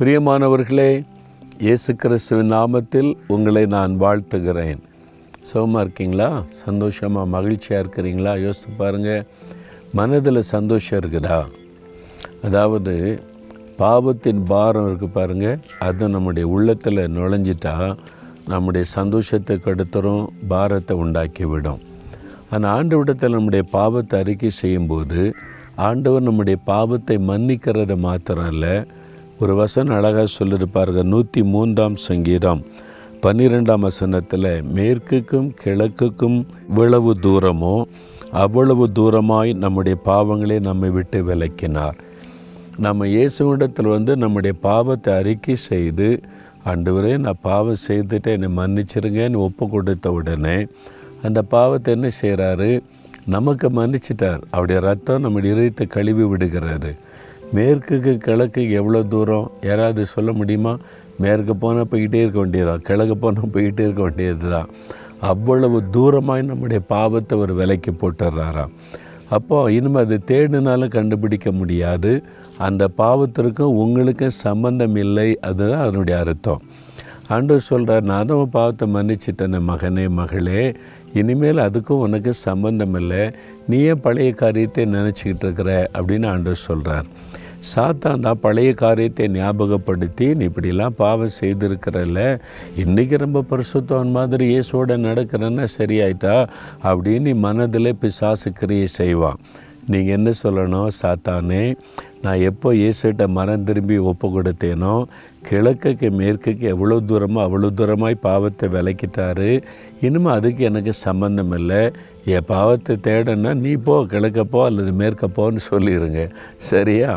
பிரியமானவர்களே இயேசு கிறிஸ்துவின் நாமத்தில் உங்களை நான் வாழ்த்துகிறேன். சுகமாக இருக்கீங்களா? சந்தோஷமாக மகிழ்ச்சியாக இருக்கிறீங்களா? யோசித்து பாருங்கள் மனதில் சந்தோஷம் இருக்குதா? அதாவது பாவத்தின் பாரம் இருக்குது பாருங்கள் அது நம்முடைய உள்ளத்தில் நுழைஞ்சிட்டா நம்முடைய சந்தோஷத்தை கெடுத்துரும் பாரத்தை உண்டாக்கி விடும் ஆண்டு விடத்தில் நம்முடைய பாவத்தை அறிக்கை செய்யும்போது ஆண்டவர் நம்முடைய பாவத்தை மன்னிக்கிறது மாத்திரம் இல்லை ஒரு வசனம் அழகாக சொல்லியிருப்பார்கள் நூற்றி மூன்றாம் சங்கீதம் பன்னிரெண்டாம் வசனத்தில் மேற்குக்கும் கிழக்குக்கும் இவ்வளவு தூரமோ அவ்வளவு தூரமாய் நம்முடைய பாவங்களை நம்மை விட்டு விலக்கினார். நம்ம இயேசுவிடத்தில் வந்து நம்முடைய பாவத்தை அறிக்கை செய்து ஆண்டவரே நான் பாவம் செய்துட்டு என்னை மன்னிச்சிருங்கன்னு ஒப்பு கொடுத்த உடனே அந்த பாவத்தை என்ன செய்கிறாரு நமக்கு மன்னிச்சிட்டார். அவருடைய ரத்தம் நம்ம இதயத்தை கழுவி விடுகிறாரு. மேற்குக்கு கிழக்கு எவ்வளோ தூரம்? யாராவது சொல்ல முடியுமா? மேற்கு போனால் போய்கிட்டே இருக்க வேண்டியதுதான். கிழக்கு போனால் போய்கிட்டே இருக்க வேண்டியது தான் அவ்வளவு தூரமாக நம்முடைய பாவத்தை ஒரு விலைக்கு போட்டுடுறாராம் அப்போது இனிமேல் அது தேடினாலும் கண்டுபிடிக்க முடியாது. அந்த பாவத்திற்கும் உங்களுக்கும் சம்பந்தம் இல்லை. அதுதான் அதனுடைய அர்த்தம். ஆண்டவர் சொல்கிறார் நான் தான் உன் பாவத்தை மன்னிச்சிட்டேன் மகனே மகளே. இனிமேல் அதுக்கும் உனக்கு சம்பந்தம் இல்லை. நீ ஏன் பழைய காரியத்தை நினச்சிக்கிட்டு இருக்கிற? அப்படின்னு ஆண்டவர் சொல்கிறார் சாத்தான் தான் பழைய காரியத்தை ஞாபகப்படுத்தி நீ இப்படிலாம் பாவம் செய்திருக்கிறல்ல இன்றைக்கி ரொம்ப பரிசுத்தவன் மாதிரி இயேசுவோட நடக்கிறேன்னா சரியாயிட்டா அப்படின்னு நீ மனதில் பிசாசு கிரியை செய்வான். நீங்கள் என்ன சொல்லணும்? சாத்தானே நான் எப்போ இயேசுகிட்ட மரம் திரும்பி ஒப்பு கொடுத்தேனோ கிழக்குக்கு மேற்குக்கு எவ்வளோ தூரமோ அவ்வளோ தூரமாய் பாவத்தை விளக்கிட்டாரு இனிமேல் அதுக்கு எனக்கு சம்மந்தம் இல்லை. என் பாவத்தை தேடனா நீ போ கிழக்க போ அல்லது மேற்க போன்னு சொல்லிடுங்க சரியா?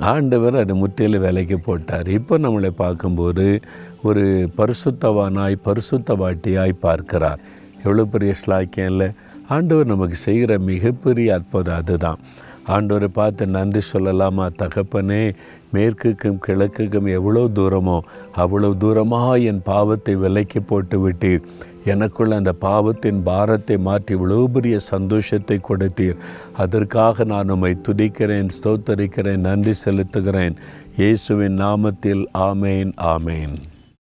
ஆண்டவர் அது முற்றிலும் விலைக்கு போட்டார். இப்போ நம்மளை பார்க்கும்போது ஒரு பரிசுத்தவானாய் பரிசுத்தவாட்டியாய் பார்க்கிறார். எவ்வளோ பெரிய ஸ்லாக்கியம் இல்லை? ஆண்டவர் நமக்கு செய்கிற மிகப்பெரிய அற்புதம் அதுதான். ஆண்டவரை பார்த்து நன்றி சொல்லலாமா தகப்பனே? மேற்குக்கும் கிழக்குக்கும் எவ்வளோ தூரமோ அவ்வளோ தூரமாக என் பாவத்தை விலைக்கு போட்டு விட்டு எனக்குள்ள அந்த பாவத்தின் பாரத்தை மாற்றி இவ்வளவு பெரிய சந்தோஷத்தை கொடுத்தீர். அதற்காக நான் உம்மை துதிக்கிறேன் ஸ்தோத்தரிக்கிறேன் நன்றி செலுத்துகிறேன். இயேசுவின் நாமத்தில் ஆமேன் ஆமேன்.